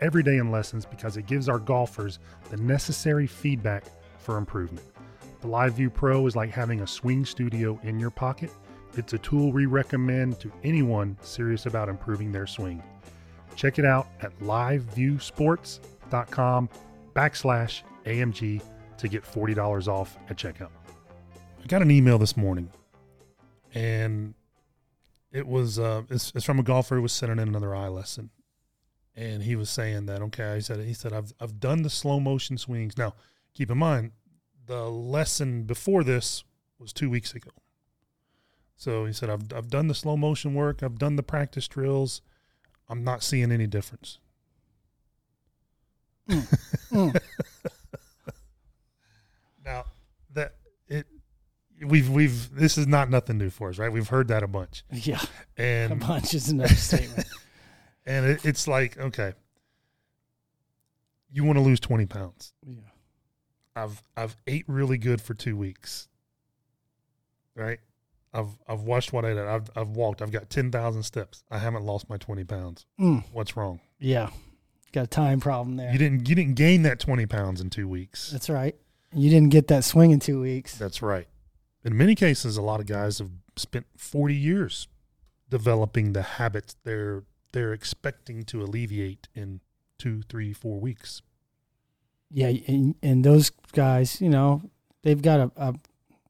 every day in lessons because it gives our golfers the necessary feedback for improvement. The LiveView Pro is like having a swing studio in your pocket. It's a tool we recommend to anyone serious about improving their swing. Check it out at liveviewsports.com backslash AMG to get $40 off at checkout. I got an email this morning and it was uh, it's, it's from a golfer who was sending in another eye lesson and he was saying that okay he said he said I've I've done the slow motion swings. Now keep in mind the lesson before this was 2 weeks ago. So he said I've I've done the slow motion work. I've done the practice drills. I'm not seeing any difference. Mm. Mm. now that it we've we've this is not nothing new for us right? We've heard that a bunch. Yeah, And a bunch is another statement. and it, it's like okay. You want to lose 20 pounds. Yeah. i've i've ate really good for two weeks. Right? I've i've watched what i did. I've, I've walked. I've got 10000 steps. I haven't lost my 20 pounds. Mm. what's wrong? Yeah, got a time problem there. you didn't you didn't gain that 20 pounds in two weeks. That's right. You didn't get that swing in two weeks. that's right. In many cases a lot of guys have spent 40 years developing the habits they're they're expecting to alleviate in two three four weeks Yeah, and, and those guys, you know, they've got a, a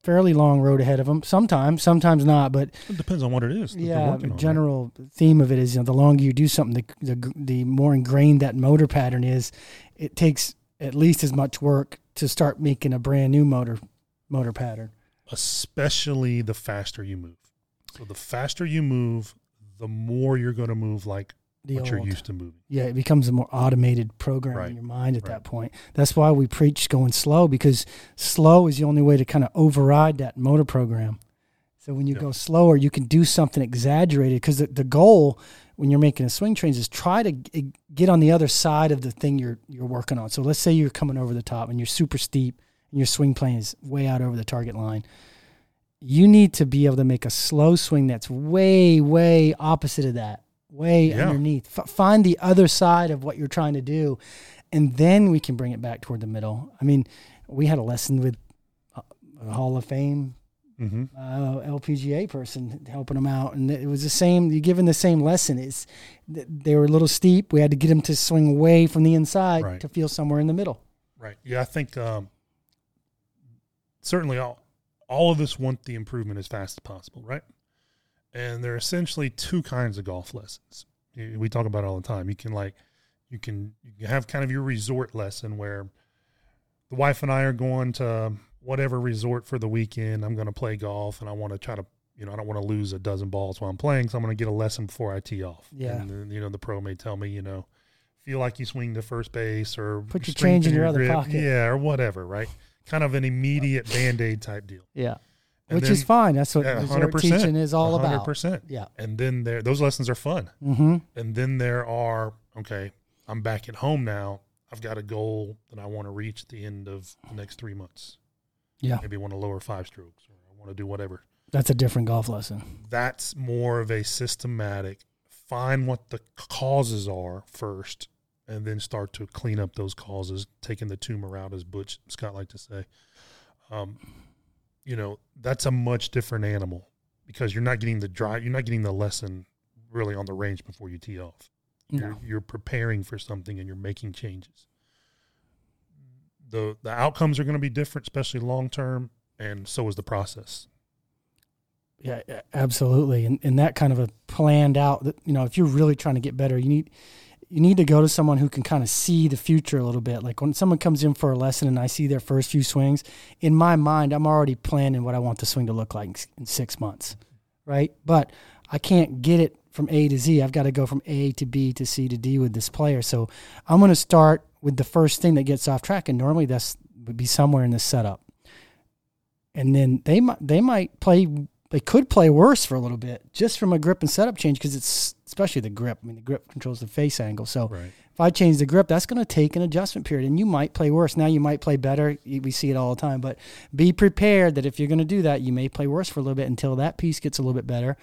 fairly long road ahead of them. Sometimes, sometimes not, but it depends on what it is yeah, the on, right? general theme of it is you know the longer you do something, the, the the more ingrained that motor pattern is. It takes at least as much work to start making a brand new motor motor pattern. especially the faster you move. So the faster you move, the more you're going to move like The what you're used to moving. yeah, it becomes a more automated program Right. in your mind at Right. that point. That's why we preach going slow because slow is the only way to kind of override that motor program. So when you Yeah. go slower, you can do something exaggerated because the, the goal when you're making a swing change is try to g- get on the other side of the thing you're you're working on. So let's say you're coming over the top and you're super steep and your swing plane is way out over the target line. You need to be able to make a slow swing that's way way opposite of that way Yeah. underneath. F- find the other side of what you're trying to do, and then we can bring it back toward the middle. I mean, we had a lesson with a a Hall of Fame Mm-hmm. uh, LPGA person helping them out, and it was the same. You given the same lesson. It's they were a little steep. We had to get them to swing away from the inside Right. to feel somewhere in the middle. Right. Yeah, I think um, certainly all all of us want the improvement as fast as possible, right? And there are essentially two kinds of golf lessons. We talk about it all the time. You can like you can you can have kind of your resort lesson where the wife and I are going to whatever resort for the weekend. I'm going to play golf and I want to try to you know I don't want to lose a dozen balls while I'm playing, so I'm going to get a lesson before I tee off. Yeah. And then, you know the pro may tell me you know feel like you swing to first base or Put your change in your other grip. pocket. Yeah, or whatever, right? Kind of an immediate band aid type deal. Yeah, And which then- is fine. That's what Yeah, resort 100%, teaching is all about. 100%. Yeah. And then there, those lessons are fun. Mm-hmm. And then there are, okay, I'm back at home now. I've got a goal that I want to reach at the end of the next three months. Yeah. Maybe I want to lower five strokes or I want to do whatever. That's a different golf lesson. That's more of a systematic, find what the causes are first and then start to clean up those causes, taking the tumor out, as Butch Scott like to say. Um, you know, that's a much different animal because you're not getting the drive, you're not getting the lesson really on the range before you tee off. You're, you're preparing for something and you're making changes. The the outcomes are going to be different, especially long term, and so is the process. Yeah, absolutely. And and that kind of a planned out. that, You know, if you're really trying to get better, you need you need to go to someone who can kind of see the future a little bit. Like when someone comes in for a lesson and I see their first few swings, in my mind, I'm already planning what I want the swing to look like in six months, right? But I can't get it from A to Z. I've got to go from A to B to C to D with this player. So I'm going to start with the first thing that gets off track, and normally that's would be somewhere in the setup. And then they might they might play they could play worse for a little bit just from a grip and setup change because it's especially the grip. I mean, the grip controls the face angle. So Right. if I change the grip, that's going to take an adjustment period, and you might play worse. Now you might play better. We see it all the time, but be prepared that if you're going to do that, you may play worse for a little bit until that piece gets a little bit better,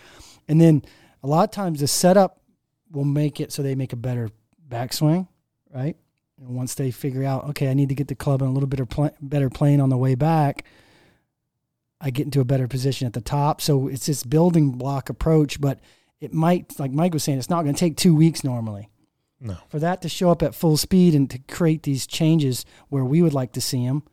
and then a lot of times the setup will make it so they make a better backswing, right? And once they figure out, okay, I need to get the club in a little bit of pl- better plane on the way back, I get into a better position at the top. So it's this building block approach, but it might, like Mike was saying, it's not going to take two weeks normally No. for that to show up at full speed and to create these changes where we would like to see them,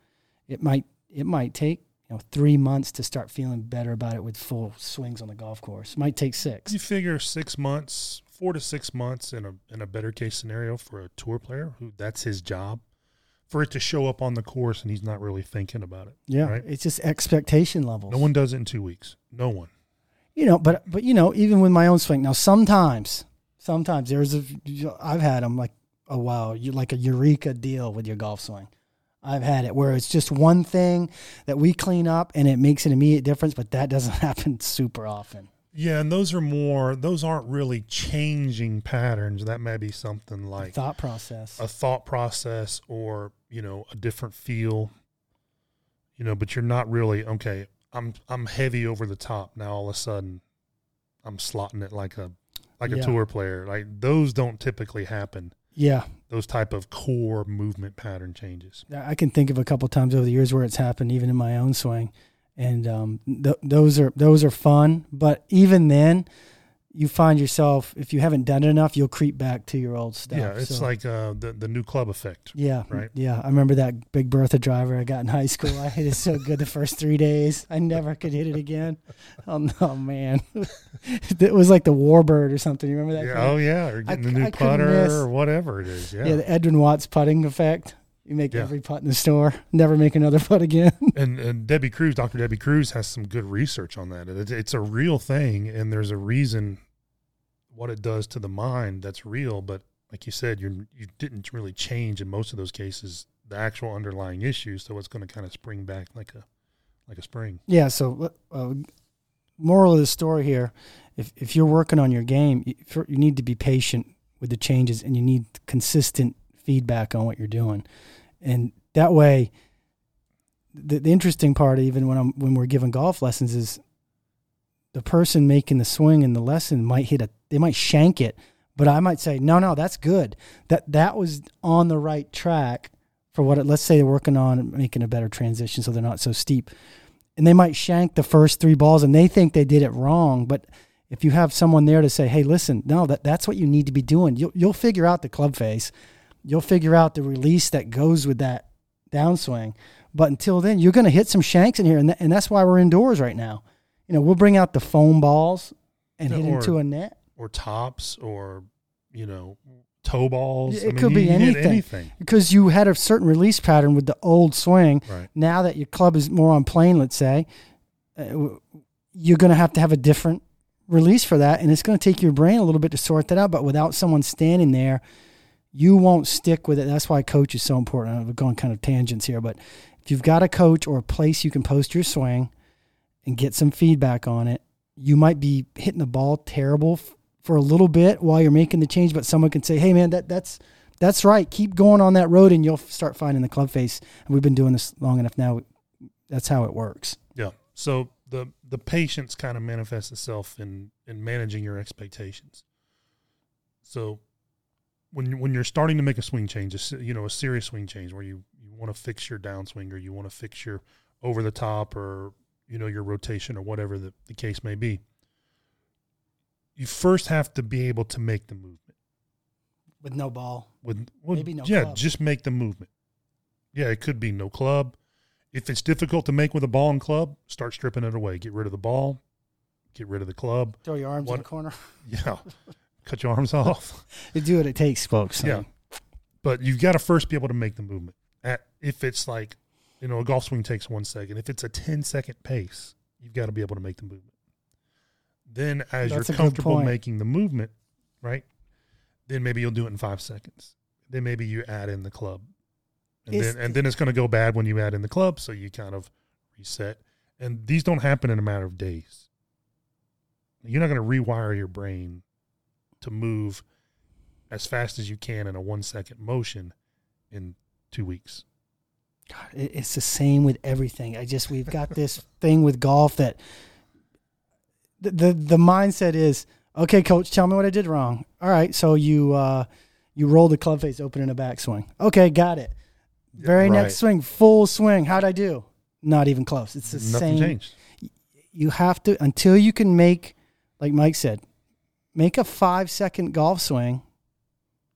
it might it might take you know three months to start feeling better about it with full swings on the golf course. It might take six. You figure six months, four to six months in a in a better case scenario for a tour player who that's his job, for it to show up on the course and he's not really thinking about it. Yeah, Right. it's just expectation levels. No one does it in two weeks. No one. you know, but but you know, even with my own swing now, sometimes sometimes there's a I've had them like oh wow, you like a eureka deal with your golf swing. I've had it where it's just one thing that we clean up and it makes an immediate difference, but that doesn't happen super often. Yeah, and those are more. Those aren't really changing patterns. That may be something like Thought process. a thought process or you know a different feel. You know, but you're not really okay. I'm I'm heavy over the top now. All of a sudden, I'm slotting it like a like a Yeah. tour player. Like those don't typically happen. Yeah, Those type of core movement pattern changes. I can think of a couple times over the years where it's happened, even in my own swing, and um, th- those are those are fun. But even then, you find yourself if you haven't done it enough, you'll creep back to your old stuff. yeah, it's So, like uh, the the new club effect. yeah, right. Yeah, I remember that Big Bertha driver I got in high school. I hit it so good the first three days. I never could hit it again. Oh no, man! it was like the Warbird or something. You remember that? Yeah, oh yeah, or I getting the new I putter or whatever it is. Yeah, yeah, the Edwin Watts putting effect. You make Yeah. every putt in the store, never make another putt again. and and Debbie Crews, Dr. Debbie Crews has some good research on that. It's, it's a real thing, and there's a reason what it does to the mind that's real. But like you said, you you didn't really change in most of those cases the actual underlying issues, so it's going to kind of spring back like a like a spring. Yeah. So, uh, moral of the story here: if if you're working on your game, you, you need to be patient with the changes, and you need consistent feedback on what you're doing, and that way. The, the interesting part, even when I'm when we're giving golf lessons, is the person making the swing in the lesson might hit a they might shank it, but I might say no, no, that's good. That that was on the right track for what it. Let's say they're working on making a better transition, so they're not so steep and they might shank the first three balls and they think they did it wrong but if you have someone there to say hey listen no that, that's what you need to be doing you'll, you'll figure out the club face you'll figure out the release that goes with that downswing but until then you're going to hit some shanks in here and, tha- and that's why we're indoors right now you know we'll bring out the foam balls and Yeah, hit or- into a net Or tops, or you know, toe balls. It could be anything. anything. because you had a certain release pattern with the old swing Right. now that your club is more on plane, let's say, uh, you're going to have to have a different release for that. And it's going to take your brain a little bit to sort that out. But without someone standing there, you won't stick with it. That's why coach is so important. I'm going kind of tangents here, but if you've got a coach or a place you can post your swing and get some feedback on it, you might be hitting the ball terrible for a little bit while you're making the change, but someone can say, "Hey, man, that that's that's right. Keep going on that road, and you'll start finding the club face." And we've been doing this long enough now. That's how it works. Yeah. So the the patience kind of manifests itself in in managing your expectations. So when when you're starting to make a swing change, a, you know, a serious swing change where you you want to fix your downswing or you want to fix your over the top or you know your rotation or whatever the, the case may be. You first have to be able to make the movement With no ball, with well, Maybe no yeah, club. just make the movement. Yeah, it could be no club. If it's difficult to make with a ball and club, start stripping it away. Get rid of the ball, get rid of the club. throw your arms in the corner. Yeah, cut your arms off. You do what it takes, folks. Yeah. But you've got to first be able to make the movement. At if it's like, you know, a golf swing takes one second. If it's a 10 second pace, you've got to be able to make the movement. Then, as That's you're comfortable making the movement, right? Then maybe you'll do it in five seconds. Then maybe you add in the club. and It's- then and then it's going to go bad when you add in the club. So you kind of reset, and these don't happen in a matter of days. You're not going to rewire your brain to move as fast as you can in a one second motion in two weeks. God, it's the same with everything. I just we've got this thing with golf that the, the the mindset is okay, coach. Tell me what I did wrong. All right, so you uh, you roll the club face open in a backswing. Okay, got it. Very Right. next swing, full swing. How'd I do? Not even close. It's the Nothing same. changed. You have to until you can make, like Mike said, make a five second golf swing,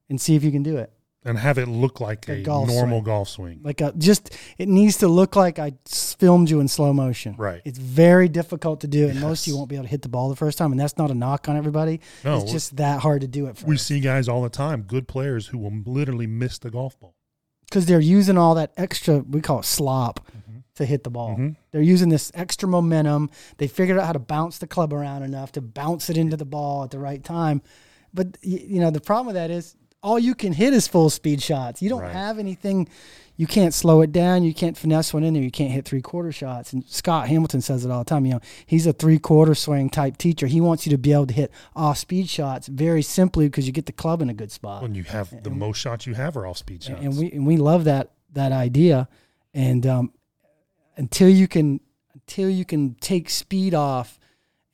and see if you can do it. And have it look like A a, golf normal swing. golf swing. Like a just, it needs to look like I filmed you in slow motion. Right. It's very difficult to do, and most of you won't be able to hit the ball the first time. And that's not a knock on everybody. No, it's just that hard to do it we see guys all the time, good players who will literally miss the golf ball. because they're using all that extra. We call it slop to hit the ball. Mhm. They're using this extra momentum. They figured out how to bounce the club around enough to bounce it into the ball at the right time. But you know the problem with that is all you can hit is full speed shots. You don't Right. have anything. You can't slow it down. You can't finesse one in there. You can't hit three quarter shots. And Scott Hamilton says it all the time. You know, he's a three quarter swing type teacher. He wants you to be able to hit off speed shots very simply because you get the club in a good spot. When you have the most shots you have are off speed shots. and we and we love that that idea. And um, until you can until you can take speed off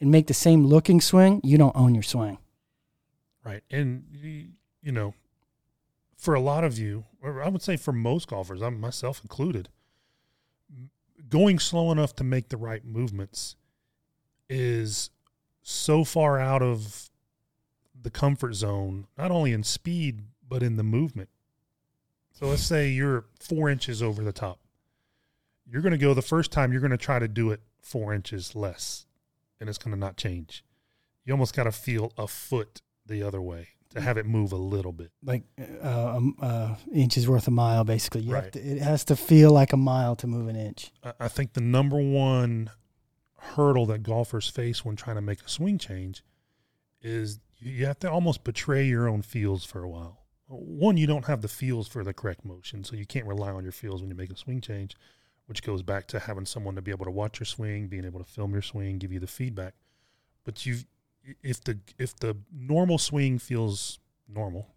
and make the same looking swing, you don't own your swing. Right. And, you know, for a lot of you, or I would say for most golfers, I'm myself included, going slow enough to make the right movements is so far out of the comfort zone, not only in speed, but in the movement. So let's say you're four inches over the top. You're going to go the first time, you're going to try to do it four inches less, and it's going to not change. You almost got to feel a foot the other way to have it move a little bit. Like uh, um, uh, inches worth a mile, basically. You have Right. to, it has to feel like a mile to move an inch. I think the number one hurdle that golfers face when trying to make a swing change is you have to almost betray your own feels for a while. One, you don't have the feels for the correct motion, so you can't rely on your feels when you make a swing change, which goes back to having someone to be able to watch your swing, being able to film your swing, give you the feedback. But you, if the if the normal swing feels normal,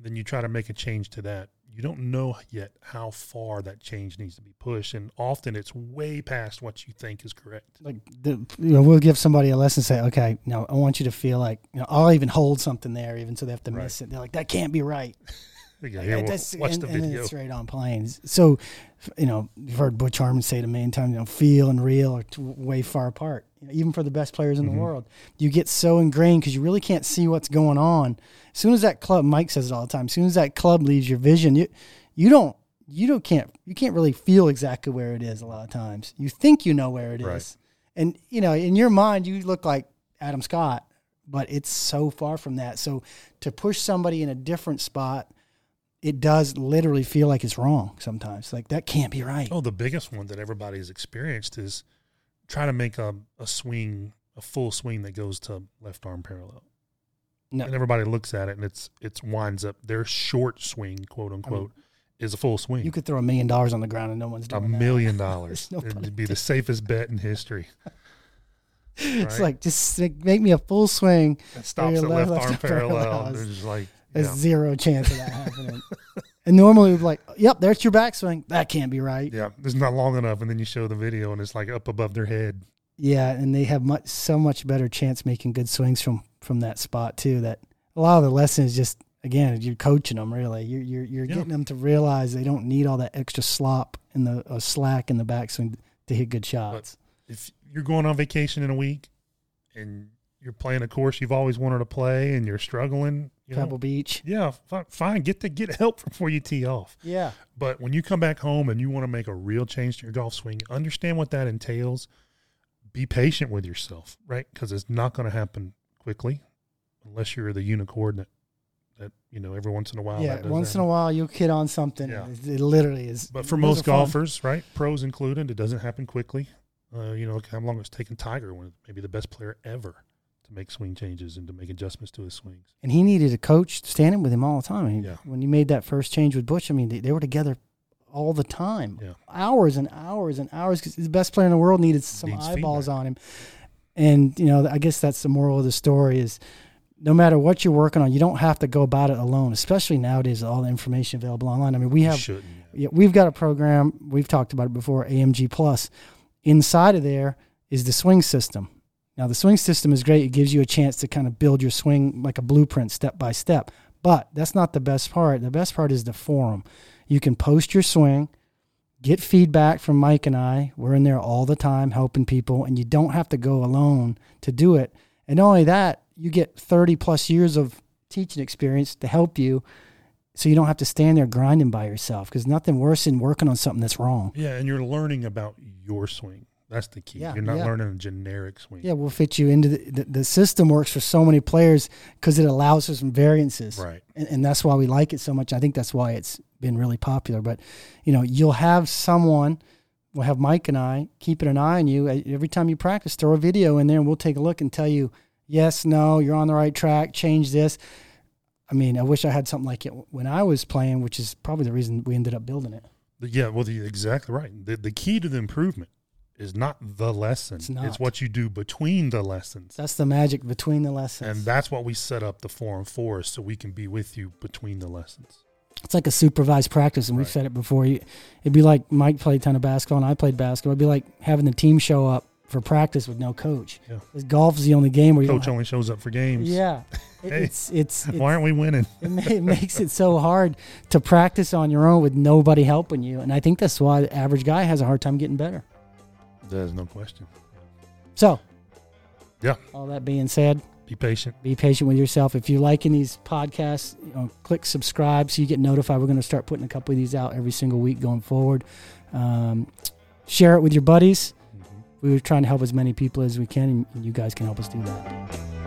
then you try to make a change to that. You don't know yet how far that change needs to be pushed, and often it's way past what you think is correct. Like the, you know, we'll give somebody a lesson. Say, okay, now I want you to feel like you know, I'll even hold something there, even so they have to Right. miss it. They're like, that can't be right. Yeah, that's- watch and- the and it's right on planes. So, you know, you've heard Butch Harmon say it a million times. You know, feel and real are t- way far apart. You know, even for the best players in Mhm. the world, you get so ingrained because you really can't see what's going on. As soon as that club, Mike says it all the time. As soon as that club leaves your vision, you you don't you don't can't you can't really feel exactly where it is a lot of times. You think you know where it is, Right. and you know in your mind you look like Adam Scott, but it's so far from that. So to push somebody in a different spot it does literally feel like it's wrong sometimes. Like that can't be right. Oh, the biggest one that everybody's experienced is trying to make a, a swing, a full swing that goes to left arm parallel. No. And everybody looks at it and it's it's winds up their short swing, quote unquote, is a full swing. You could throw a million dollars on the ground and no one's a doing that. million dollars. No pun It'd be the safest bet in history. It's like just make me a full swing. It stops at left- left, arm left parallel. parallel There's just like There's yeah. zero chance of that happening. and normally we'd be like, "Yep, there's your backswing. That can't be right." yeah, it's not long enough, and then you show the video, and it's like up above their head. Yeah, and they have much so much better chance making good swings from from that spot too. That a lot of the lesson is just again you're coaching them really. You're you're, you're Yeah. getting them to realize they don't need all that extra slop in the uh, slack in the backswing to hit good shots. if you're going on vacation in a week and you're playing a course you've always wanted to play and you're struggling, you know, Pebble Beach. yeah, fine, get to get help before you tee off. Yeah. But when you come back home and you want to make a real change to your golf swing, understand what that entails. Be patient with yourself, right? Because it's not going to happen quickly, unless you're the unicorn that that you know every once in a while. yeah. that Once in a while you'll hit on something. Yeah. It, it literally is. But for most are fun. golfers, right, pros included, it doesn't happen quickly. Uh, you know, look how long it's taken Tiger, one of maybe the best player ever, to make swing changes and to make adjustments to his swings. and he needed a coach standing with him all the time. I mean, Yeah. When he made that first change with Butch, I mean, they, they were together all the time, Yeah. hours and hours and hours. Because the best player in the world needed some Needs eyeballs feedback. on him, and you know, I guess that's the moral of the story is. No matter what you're working on, you don't have to go about it alone. Especially nowadays, with all the information available online. I mean, we have yeah, we've got a program. We've talked about it before. AMG Plus. Inside of there is the swing system. Now the swing system is great. It gives you a chance to kind of build your swing like a blueprint, step by step. But that's not the best part. The best part is the forum. You can post your swing, get feedback from Mike and I. We're in there all the time helping people, and you don't have to go alone to do it. And not only that, you get 30 plus years of teaching experience to help you so you don't have to stand there grinding by yourself because nothing worse than working on something that's wrong. Yeah, and you're learning about your swing. That's the key. Yeah, you're not yeah. learning a generic swing. Yeah, we'll fit you into the, the, the system works for so many players because it allows for some variances. Right. And, and that's why we like it so much. I think that's why it's been really popular. But, you know, you'll have someone, we'll have Mike and I keeping an eye on you. Every time you practice, throw a video in there and we'll take a look and tell you, yes, no, you're on the right track, change this. I mean, I wish I had something like it when I was playing, which is probably the reason we ended up building it. Yeah, well, the, exactly right. The, the key to the improvement is not the lesson. It's not. what you do between the lessons. That's the magic between the lessons. and that's what we set up the forum for, so we can be with you between the lessons. it's like a supervised practice, and we've said it before. It'd be like Mike played a ton of basketball, and I played basketball. It'd be like having the team show up for practice with no coach. Yeah. golf is the only game where Coach only shows up for games. yeah. It- Hey. It's it's, it's Why aren't we winning? it, ma- it makes it so hard to practice on your own with nobody helping you, and I think that's why the average guy has a hard time getting better. There's no question. So, Yeah. All that being said, Be patient. be patient with yourself. If you're liking these podcasts, you know, click subscribe so you get notified. We're going to start putting a couple of these out every single week going forward. Um, share it with your buddies. We were trying to help as many people as we can, and you guys can help us do that.